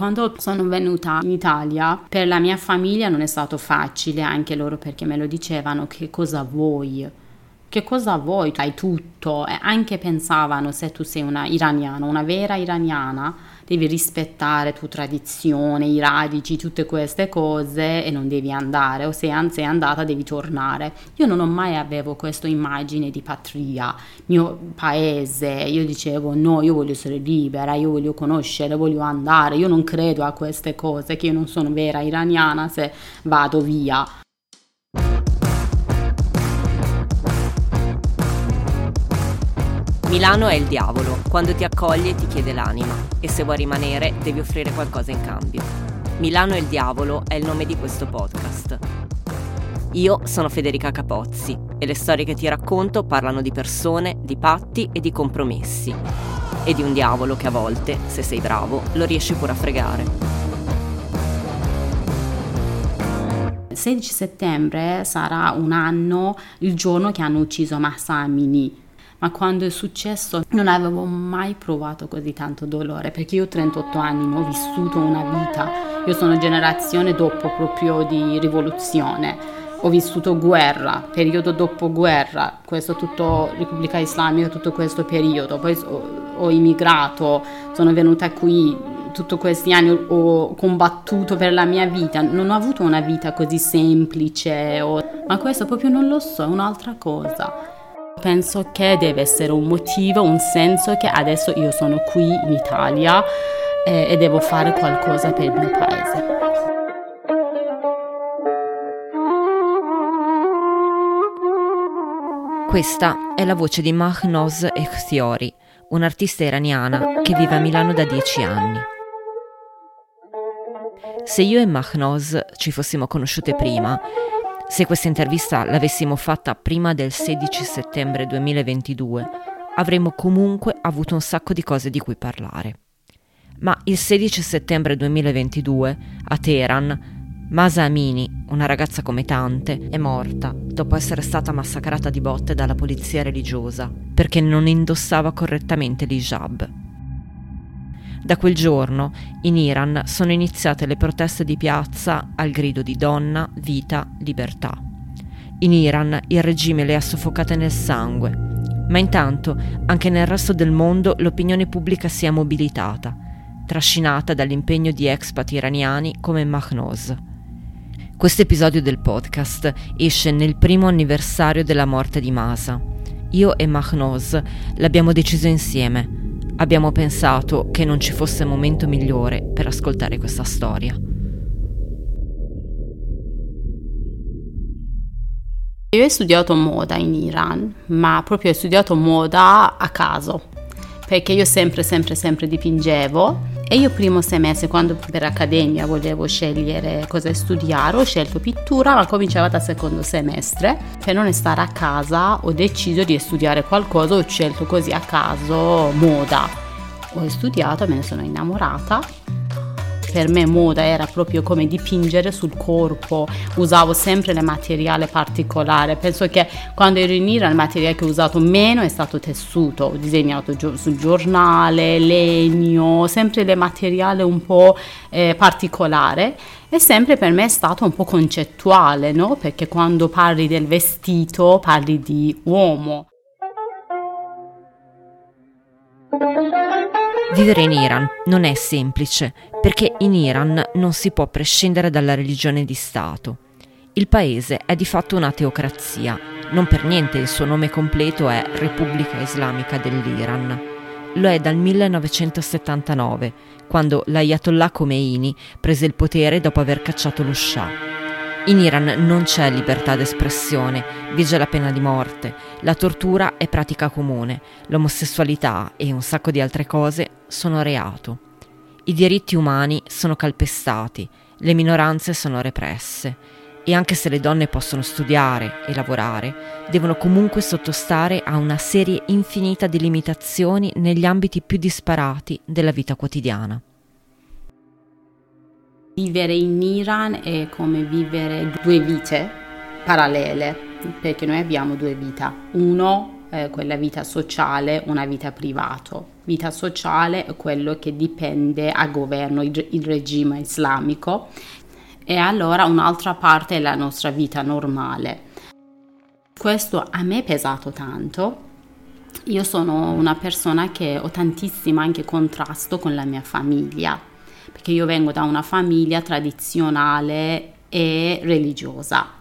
Quando sono venuta in Italia, per la mia famiglia non è stato facile, anche loro perché me lo dicevano che cosa vuoi che cosa vuoi? Hai tutto. E anche pensavano se tu sei una iraniana, una vera iraniana, devi rispettare tua tradizione, i radici, tutte queste cose e non devi andare. O se sei andata devi tornare. Io non ho mai avevo questa immagine di patria, mio paese. Io dicevo no, io voglio essere libera, io voglio conoscere, voglio andare. Io non credo a queste cose, che io non sono vera iraniana se vado via. Milano è il diavolo, quando ti accoglie ti chiede l'anima e se vuoi rimanere devi offrire qualcosa in cambio. Milano è il diavolo è il nome di questo podcast. Io sono Federica Capozzi e le storie che ti racconto parlano di persone, di patti e di compromessi. E di un diavolo che a volte, se sei bravo, lo riesci pure a fregare. Il 16 settembre sarà un anno il giorno che hanno ucciso Massa Amini, ma quando è successo non avevo mai provato così tanto dolore perché io ho 38 anni, ho vissuto una vita, io sono generazione dopo proprio di rivoluzione. Ho vissuto guerra, periodo dopo guerra, questo tutto Repubblica Islamica, tutto questo periodo. Poi ho, ho immigrato, sono venuta qui, tutti questi anni ho combattuto per la mia vita, non ho avuto una vita così semplice, o... ma questo proprio non lo so, è un'altra cosa. Penso che deve essere un motivo, un senso che adesso io sono qui in Italia eh, e devo fare qualcosa per il mio paese. Questa è la voce di Mahnoz Ekhtiori, un'artista iraniana che vive a Milano da dieci anni. Se io e Mahnoz ci fossimo conosciute prima, se questa intervista l'avessimo fatta prima del 16 settembre 2022, avremmo comunque avuto un sacco di cose di cui parlare. Ma il 16 settembre 2022, a Teheran, Masa Amini, una ragazza come tante, è morta dopo essere stata massacrata di botte dalla polizia religiosa perché non indossava correttamente l'hijab. Da quel giorno in Iran sono iniziate le proteste di piazza al grido di donna, vita, libertà. In Iran il regime le ha soffocate nel sangue, ma intanto anche nel resto del mondo l'opinione pubblica si è mobilitata, trascinata dall'impegno di expat iraniani come Mahnoz. Questo episodio del podcast esce nel primo anniversario della morte di Masa. Io e Mahnoz l'abbiamo deciso insieme abbiamo pensato che non ci fosse momento migliore per ascoltare questa storia. Io ho studiato moda in Iran, ma proprio ho studiato moda a caso, perché io sempre, sempre, sempre dipingevo e io primo semestre, quando per accademia volevo scegliere cosa studiare, ho scelto pittura, ma cominciava dal secondo semestre. Per non stare a casa ho deciso di studiare qualcosa, ho scelto così a caso moda. Ho studiato, me ne sono innamorata per me moda era proprio come dipingere sul corpo, usavo sempre il materiale particolare, penso che quando ero in Iran il materiale che ho usato meno è stato tessuto, ho disegnato gio- sul giornale, legno, sempre il materiale un po' eh, particolare e sempre per me è stato un po' concettuale, no? perché quando parli del vestito parli di uomo. Vivere in Iran non è semplice perché in Iran non si può prescindere dalla religione di Stato. Il paese è di fatto una teocrazia, non per niente il suo nome completo è Repubblica Islamica dell'Iran. Lo è dal 1979, quando l'Ayatollah Khomeini prese il potere dopo aver cacciato lo Shah. In Iran non c'è libertà d'espressione, vige la pena di morte, la tortura è pratica comune, l'omosessualità e un sacco di altre cose sono reato. I diritti umani sono calpestati, le minoranze sono represse e anche se le donne possono studiare e lavorare, devono comunque sottostare a una serie infinita di limitazioni negli ambiti più disparati della vita quotidiana. Vivere in Iran è come vivere due vite parallele, perché noi abbiamo due vite. Uno eh, quella vita sociale, una vita privata. Vita sociale è quello che dipende a governo, il, il regime islamico, e allora un'altra parte è la nostra vita normale. Questo a me è pesato tanto. Io sono una persona che ho tantissimo anche contrasto con la mia famiglia, perché io vengo da una famiglia tradizionale e religiosa.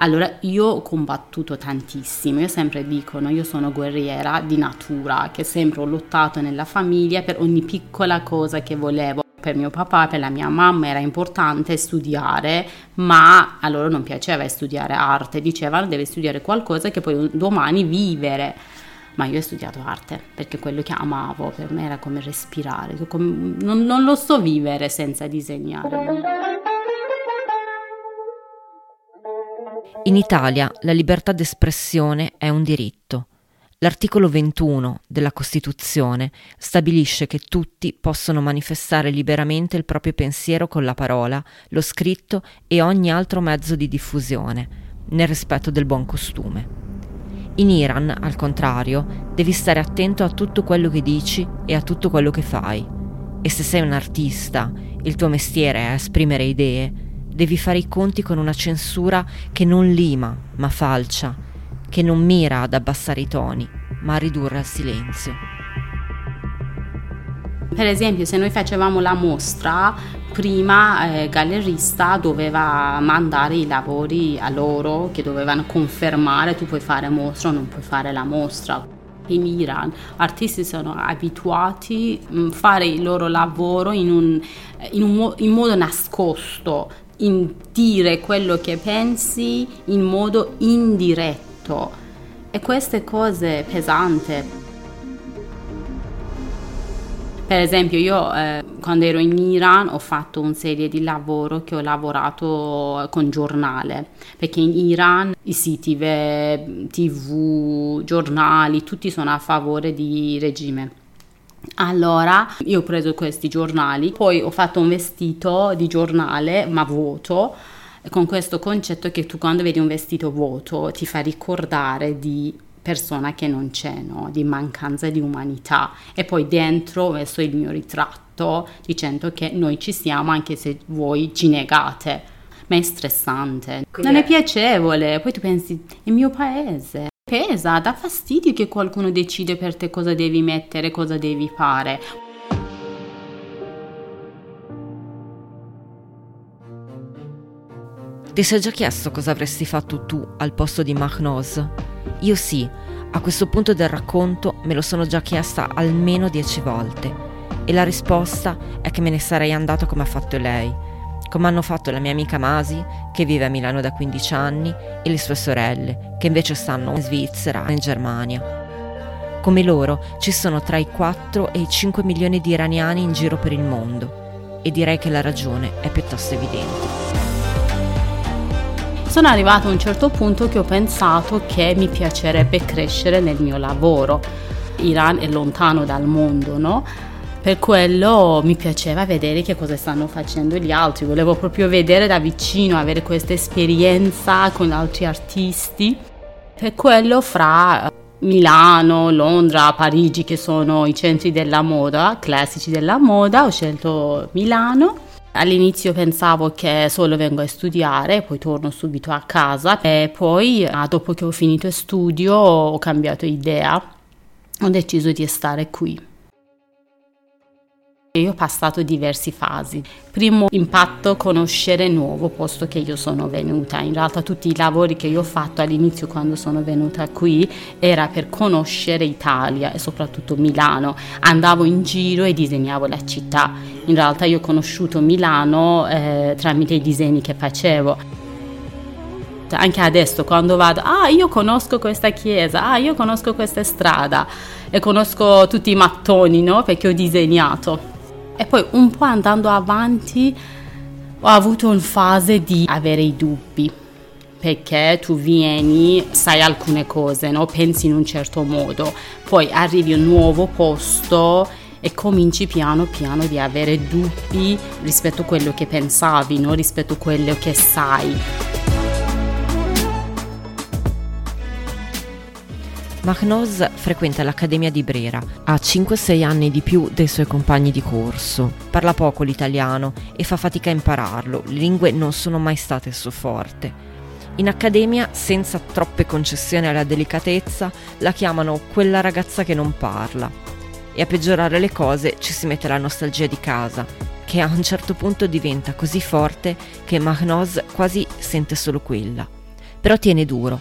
Allora io ho combattuto tantissimo, io sempre dico, no? io sono guerriera di natura, che sempre ho lottato nella famiglia per ogni piccola cosa che volevo. Per mio papà, per la mia mamma era importante studiare, ma a loro non piaceva studiare arte, dicevano devi studiare qualcosa che puoi domani vivere. Ma io ho studiato arte perché quello che amavo per me era come respirare, non, non lo so vivere senza disegnare. In Italia la libertà d'espressione è un diritto. L'articolo 21 della Costituzione stabilisce che tutti possono manifestare liberamente il proprio pensiero con la parola, lo scritto e ogni altro mezzo di diffusione, nel rispetto del buon costume. In Iran, al contrario, devi stare attento a tutto quello che dici e a tutto quello che fai. E se sei un artista, il tuo mestiere è esprimere idee, devi fare i conti con una censura che non lima, ma falcia, che non mira ad abbassare i toni, ma a ridurre al silenzio. Per esempio, se noi facevamo la mostra, prima eh, gallerista doveva mandare i lavori a loro che dovevano confermare tu puoi fare mostra o non puoi fare la mostra. In Iran artisti sono abituati a fare il loro lavoro in, un, in, un, in modo nascosto, dire quello che pensi in modo indiretto e queste cose pesanti. Per esempio io eh, quando ero in Iran ho fatto una serie di lavoro che ho lavorato con giornale, perché in Iran i siti web, tv, giornali, tutti sono a favore di regime. Allora io ho preso questi giornali, poi ho fatto un vestito di giornale ma vuoto con questo concetto che tu quando vedi un vestito vuoto ti fa ricordare di persona che non c'è, no? di mancanza di umanità e poi dentro ho messo il mio ritratto dicendo che noi ci siamo anche se voi ci negate. Ma è stressante, Quindi non è piacevole, poi tu pensi, è il mio paese, Pesa, dà fastidio che qualcuno decide per te cosa devi mettere, cosa devi fare. Ti sei già chiesto cosa avresti fatto tu al posto di Mahnoz? Io sì, a questo punto del racconto me lo sono già chiesta almeno dieci volte e la risposta è che me ne sarei andato come ha fatto lei, come hanno fatto la mia amica Masi, che vive a Milano da 15 anni, e le sue sorelle, che invece stanno in Svizzera e in Germania. Come loro ci sono tra i 4 e i 5 milioni di iraniani in giro per il mondo e direi che la ragione è piuttosto evidente. Sono arrivato a un certo punto che ho pensato che mi piacerebbe crescere nel mio lavoro. Iran è lontano dal mondo, no? Per quello mi piaceva vedere che cosa stanno facendo gli altri, volevo proprio vedere da vicino, avere questa esperienza con altri artisti. Per quello fra Milano, Londra, Parigi, che sono i centri della moda, classici della moda, ho scelto Milano. All'inizio pensavo che solo vengo a studiare, poi torno subito a casa e poi ah, dopo che ho finito studio ho cambiato idea, ho deciso di stare qui. Io ho passato diverse fasi. Primo impatto, conoscere nuovo posto che io sono venuta. In realtà tutti i lavori che io ho fatto all'inizio quando sono venuta qui era per conoscere Italia e soprattutto Milano. Andavo in giro e disegnavo la città. In realtà io ho conosciuto Milano eh, tramite i disegni che facevo anche adesso quando vado, ah io conosco questa chiesa, ah io conosco questa strada e conosco tutti i mattoni, no? Perché ho disegnato. E poi un po' andando avanti ho avuto una fase di avere i dubbi perché tu vieni, sai alcune cose, no? pensi in un certo modo, poi arrivi a un nuovo posto e cominci piano piano di avere dubbi rispetto a quello che pensavi, no? rispetto a quello che sai. Mahnoz frequenta l'Accademia di Brera, ha 5-6 anni di più dei suoi compagni di corso, parla poco l'italiano e fa fatica a impararlo, le lingue non sono mai state il suo forte. In accademia, senza troppe concessioni alla delicatezza, la chiamano quella ragazza che non parla. E a peggiorare le cose ci si mette la nostalgia di casa, che a un certo punto diventa così forte che Mahnoz quasi sente solo quella. Però tiene duro,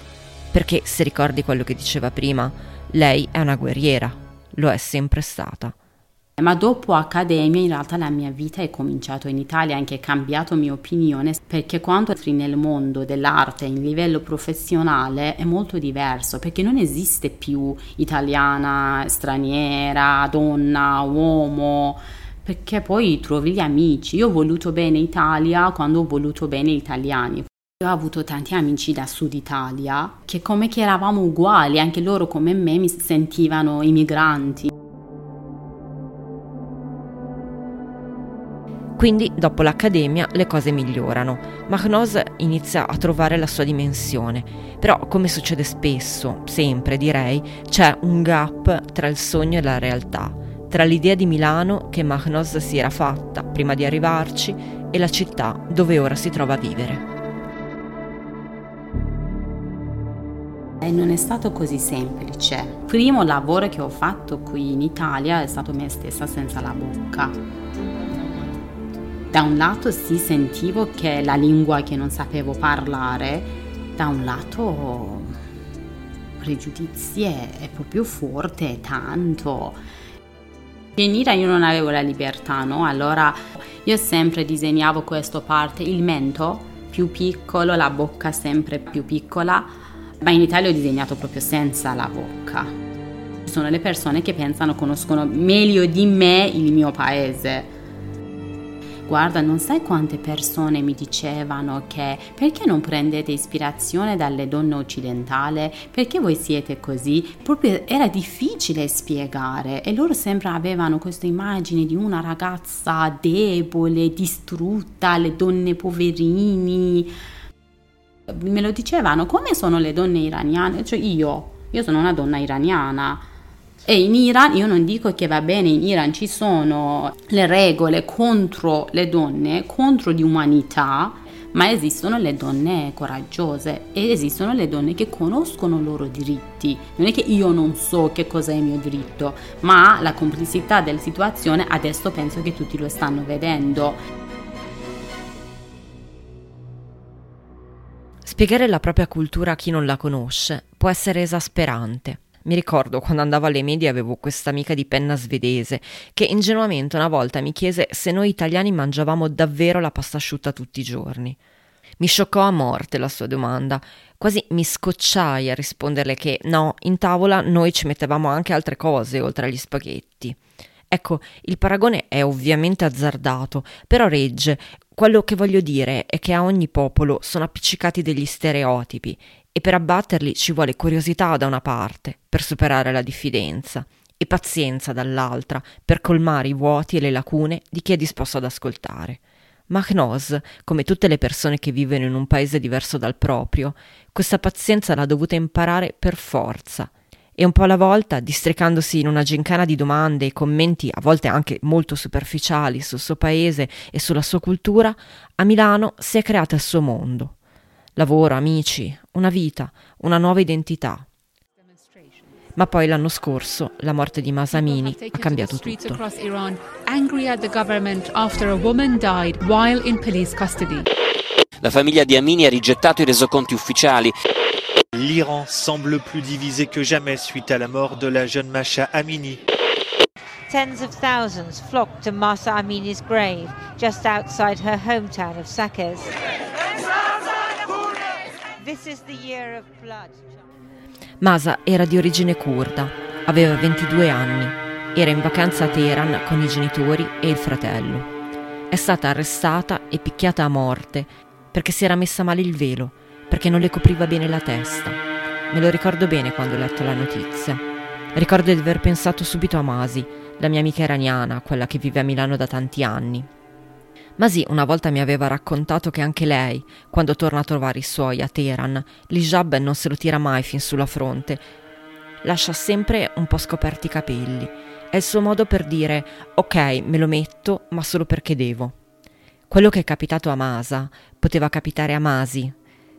perché se ricordi quello che diceva prima, lei è una guerriera, lo è sempre stata. Ma dopo Accademia in realtà la mia vita è cominciata in Italia, anche cambiato mia opinione, perché quando entri nel mondo dell'arte in livello professionale è molto diverso, perché non esiste più italiana, straniera, donna, uomo, perché poi trovi gli amici. Io ho voluto bene Italia quando ho voluto bene gli italiani. Io ho avuto tanti amici da Sud Italia che come che eravamo uguali, anche loro come me mi sentivano immigranti. Quindi, dopo l'accademia, le cose migliorano. Mahnoz inizia a trovare la sua dimensione. Però, come succede spesso, sempre direi, c'è un gap tra il sogno e la realtà, tra l'idea di Milano che Mahnoz si era fatta prima di arrivarci e la città dove ora si trova a vivere. E non è stato così semplice. Il primo lavoro che ho fatto qui in Italia è stato me stessa senza la bocca. Da un lato sì sentivo che la lingua che non sapevo parlare, da un lato pregiudizi è proprio forte, tanto. In Iran io non avevo la libertà, no? Allora io sempre disegnavo questa parte, il mento più piccolo, la bocca sempre più piccola ma in Italia ho disegnato proprio senza la bocca. Sono le persone che pensano conoscono meglio di me il mio paese. Guarda, non sai quante persone mi dicevano che perché non prendete ispirazione dalle donne occidentali? Perché voi siete così? Proprio era difficile spiegare e loro sempre avevano questa immagine di una ragazza debole, distrutta, le donne poverini me lo dicevano, come sono le donne iraniane? Cioè io, io sono una donna iraniana. E in Iran io non dico che va bene, in Iran ci sono le regole contro le donne, contro di umanità, ma esistono le donne coraggiose e esistono le donne che conoscono i loro diritti. Non è che io non so che cosa è il mio diritto, ma la complessità della situazione adesso penso che tutti lo stanno vedendo. Spiegare la propria cultura a chi non la conosce può essere esasperante. Mi ricordo quando andavo alle medie avevo questa amica di penna svedese che ingenuamente una volta mi chiese se noi italiani mangiavamo davvero la pasta asciutta tutti i giorni. Mi scioccò a morte la sua domanda, quasi mi scocciai a risponderle che no, in tavola noi ci mettevamo anche altre cose oltre agli spaghetti. Ecco, il paragone è ovviamente azzardato, però regge. Quello che voglio dire è che a ogni popolo sono appiccicati degli stereotipi e per abbatterli ci vuole curiosità da una parte, per superare la diffidenza, e pazienza dall'altra, per colmare i vuoti e le lacune di chi è disposto ad ascoltare. Mahnoz, come tutte le persone che vivono in un paese diverso dal proprio, questa pazienza l'ha dovuta imparare per forza, e un po' alla volta, districandosi in una gincana di domande e commenti a volte anche molto superficiali sul suo paese e sulla sua cultura, a Milano si è creata il suo mondo. Lavoro, amici, una vita, una nuova identità. Ma poi l'anno scorso la morte di Masamini ha cambiato tutto. La famiglia di Amini ha rigettato i resoconti ufficiali L'Iran semble plus divisé que jamais suite à la mort de la jeune Masha Amini. Tens of thousands flocked to Masa Amini's grave just outside her hometown of Saqqez. This is the year of blood. Masa era di origine kurda, aveva 22 anni, era in vacanza a Teheran con i genitori e il fratello. È stata arrestata e picchiata a morte perché si era messa male il velo perché non le copriva bene la testa. Me lo ricordo bene quando ho letto la notizia. Ricordo di aver pensato subito a Masi, la mia amica iraniana, quella che vive a Milano da tanti anni. Masi una volta mi aveva raccontato che anche lei, quando torna a trovare i suoi a Teheran, l'hijab non se lo tira mai fin sulla fronte. lascia sempre un po' scoperti i capelli. È il suo modo per dire ok, me lo metto, ma solo perché devo. Quello che è capitato a Masa poteva capitare a Masi.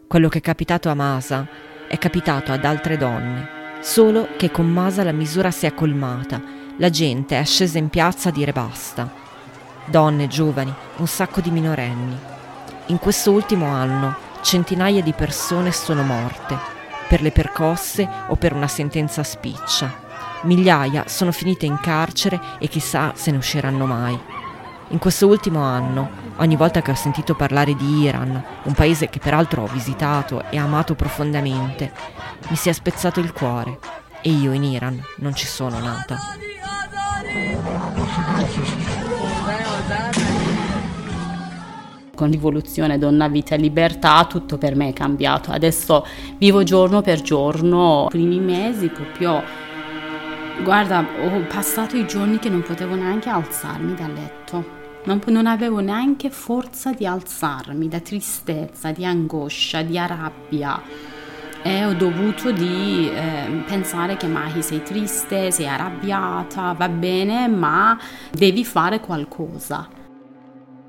Quello che è capitato a Masa è capitato ad altre donne. Solo che con Masa la misura si è colmata. La gente è scesa in piazza a dire basta. Donne, giovani, un sacco di minorenni. In questo ultimo anno centinaia di persone sono morte, per le percosse o per una sentenza spiccia. Migliaia sono finite in carcere e chissà se ne usciranno mai. In questo ultimo anno, ogni volta che ho sentito parlare di Iran, un paese che peraltro ho visitato e amato profondamente, mi si è spezzato il cuore e io in Iran non ci sono nata. Con rivoluzione, donna, vita e libertà tutto per me è cambiato. Adesso vivo giorno per giorno. I primi mesi proprio Guarda, ho passato i giorni che non potevo neanche alzarmi dal letto. Non, non, avevo neanche forza di alzarmi da tristezza, di angoscia, di rabbia. E ho dovuto di, eh, pensare che Mahi sei triste, sei arrabbiata, va bene, ma devi fare qualcosa.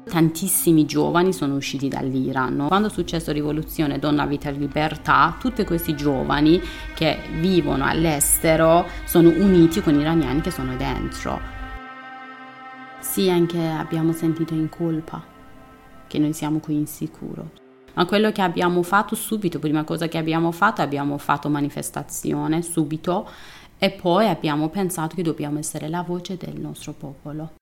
Tantissimi giovani sono usciti dall'Iran. Quando è successo rivoluzione, donna, vita e libertà, tutti questi giovani che vivono all'estero sono uniti con gli iraniani che sono dentro. Sì, anche abbiamo sentito in colpa che noi siamo qui insicuro. Ma quello che abbiamo fatto subito, prima cosa che abbiamo fatto, abbiamo fatto manifestazione subito e poi abbiamo pensato che dobbiamo essere la voce del nostro popolo.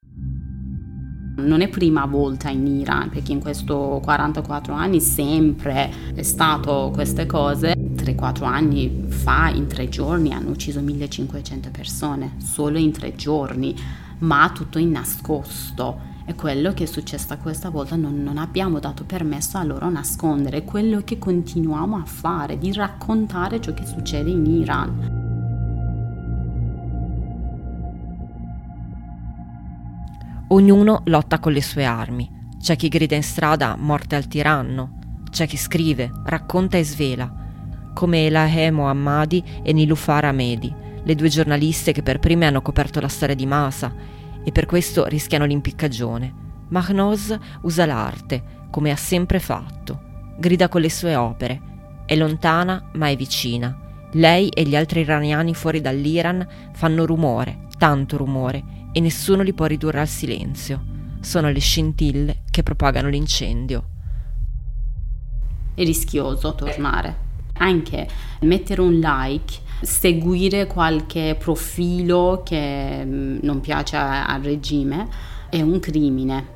Non è prima volta in Iran, perché in questi 44 anni sempre è stato queste cose. 3-4 anni fa, in tre giorni, hanno ucciso 1500 persone, solo in tre giorni, ma tutto in nascosto. E quello che è successo questa volta non, non abbiamo dato permesso a loro nascondere, quello che continuiamo a fare, di raccontare ciò che succede in Iran. Ognuno lotta con le sue armi. C'è chi grida in strada morte al tiranno, c'è chi scrive, racconta e svela, come Elahe Mohammadi e Nilufar Ahmedi, le due giornaliste che per prime hanno coperto la storia di Masa e per questo rischiano l'impiccagione. Mahnoz usa l'arte, come ha sempre fatto. Grida con le sue opere. È lontana ma è vicina. Lei e gli altri iraniani fuori dall'Iran fanno rumore, tanto rumore, e nessuno li può ridurre al silenzio. Sono le scintille che propagano l'incendio. È rischioso tornare. Anche mettere un like, seguire qualche profilo che mm, non piace al regime è un crimine.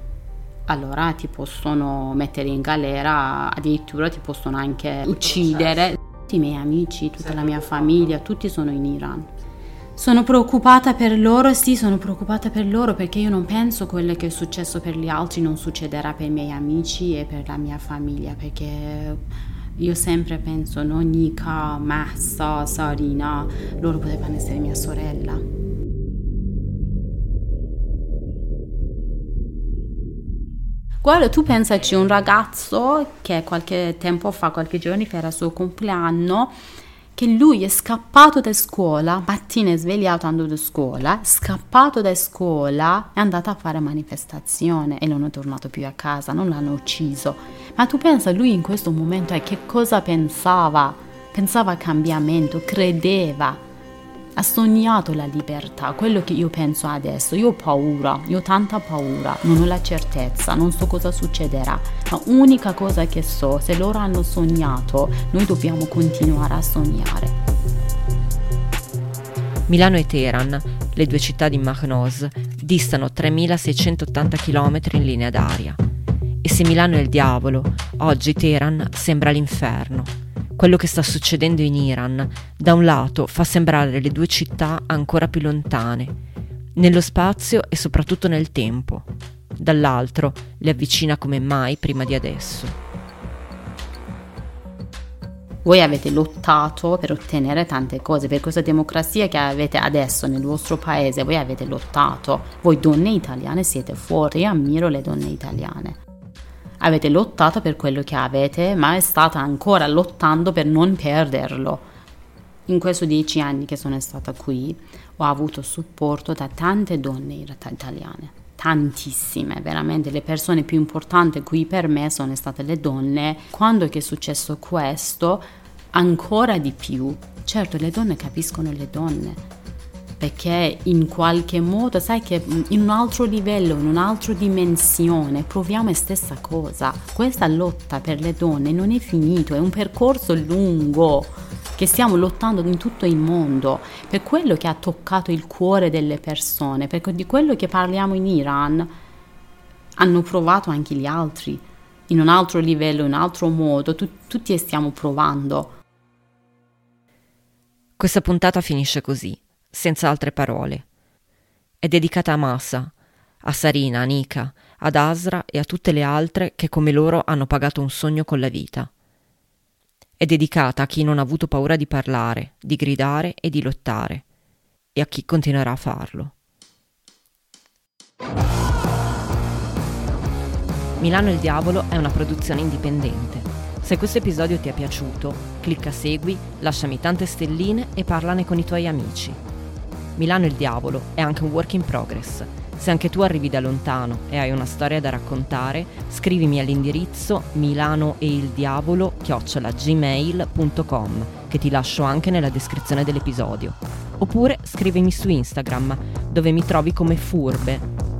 Allora ti possono mettere in galera, addirittura ti possono anche uccidere. Tutti i miei amici, tutta la mia famiglia, tutti sono in Iran. Sono preoccupata per loro, sì, sono preoccupata per loro perché io non penso quello che è successo per gli altri non succederà per i miei amici e per la mia famiglia, perché io sempre penso, no, Nika, Massa, Sarina, loro potevano essere mia sorella. Guarda, tu pensaci un ragazzo che qualche tempo fa, qualche giorno fa, era il suo compleanno che lui è scappato da scuola, mattina è svegliato andando a scuola, scappato da scuola, è andato a fare manifestazione e non è tornato più a casa, non l'hanno ucciso. Ma tu pensa, lui in questo momento a che cosa pensava? Pensava a cambiamento, credeva ha sognato la libertà, quello che io penso adesso. Io ho paura, io ho tanta paura, non ho la certezza, non so cosa succederà, ma unica cosa che so, se loro hanno sognato, noi dobbiamo continuare a sognare. Milano e Teheran, le due città di Mahnoz, distano 3680 km in linea d'aria. E se Milano è il diavolo, oggi Teheran sembra l'inferno quello che sta succedendo in Iran, da un lato, fa sembrare le due città ancora più lontane, nello spazio e soprattutto nel tempo. Dall'altro, le avvicina come mai prima di adesso. Voi avete lottato per ottenere tante cose, per questa democrazia che avete adesso nel vostro paese, voi avete lottato. Voi donne italiane siete fuori, ammiro le donne italiane avete lottato per quello che avete, ma state ancora lottando per non perderlo. in questi dieci anni che sono stata qui ho avuto supporto da tante donne italiane tantissime, veramente le persone più importanti qui per me sono state le donne. Quando è successo questo, ancora di più, certo le donne capiscono le donne, perché in qualche modo, sai che in un altro livello, in un'altra dimensione, proviamo la stessa cosa. Questa lotta per le donne non è finito, è un percorso lungo che stiamo lottando in tutto il mondo, per quello che ha toccato il cuore delle persone, perché di quello che parliamo in Iran hanno provato anche gli altri, in un altro livello, in un altro modo, tu, tutti stiamo provando. Questa puntata finisce così, senza altre parole. È dedicata a Masa, a Sarina, a Nika, ad Asra e a tutte le altre che come loro hanno pagato un sogno con la vita. È dedicata a chi non ha avuto paura di parlare, di gridare e di lottare, e a chi continuerà a farlo. Milano il Diavolo è una produzione indipendente. Se questo episodio ti è piaciuto, clicca segui, lasciami tante stelline e parlane con i tuoi amici. Milano il Diavolo è anche un work in progress se anche tu arrivi da lontano e hai una storia da raccontare, scrivimi all'indirizzo milanoeildiavolo gmail.com che ti lascio anche nella descrizione dell'episodio. Oppure scrivimi su Instagram, dove mi trovi come furbe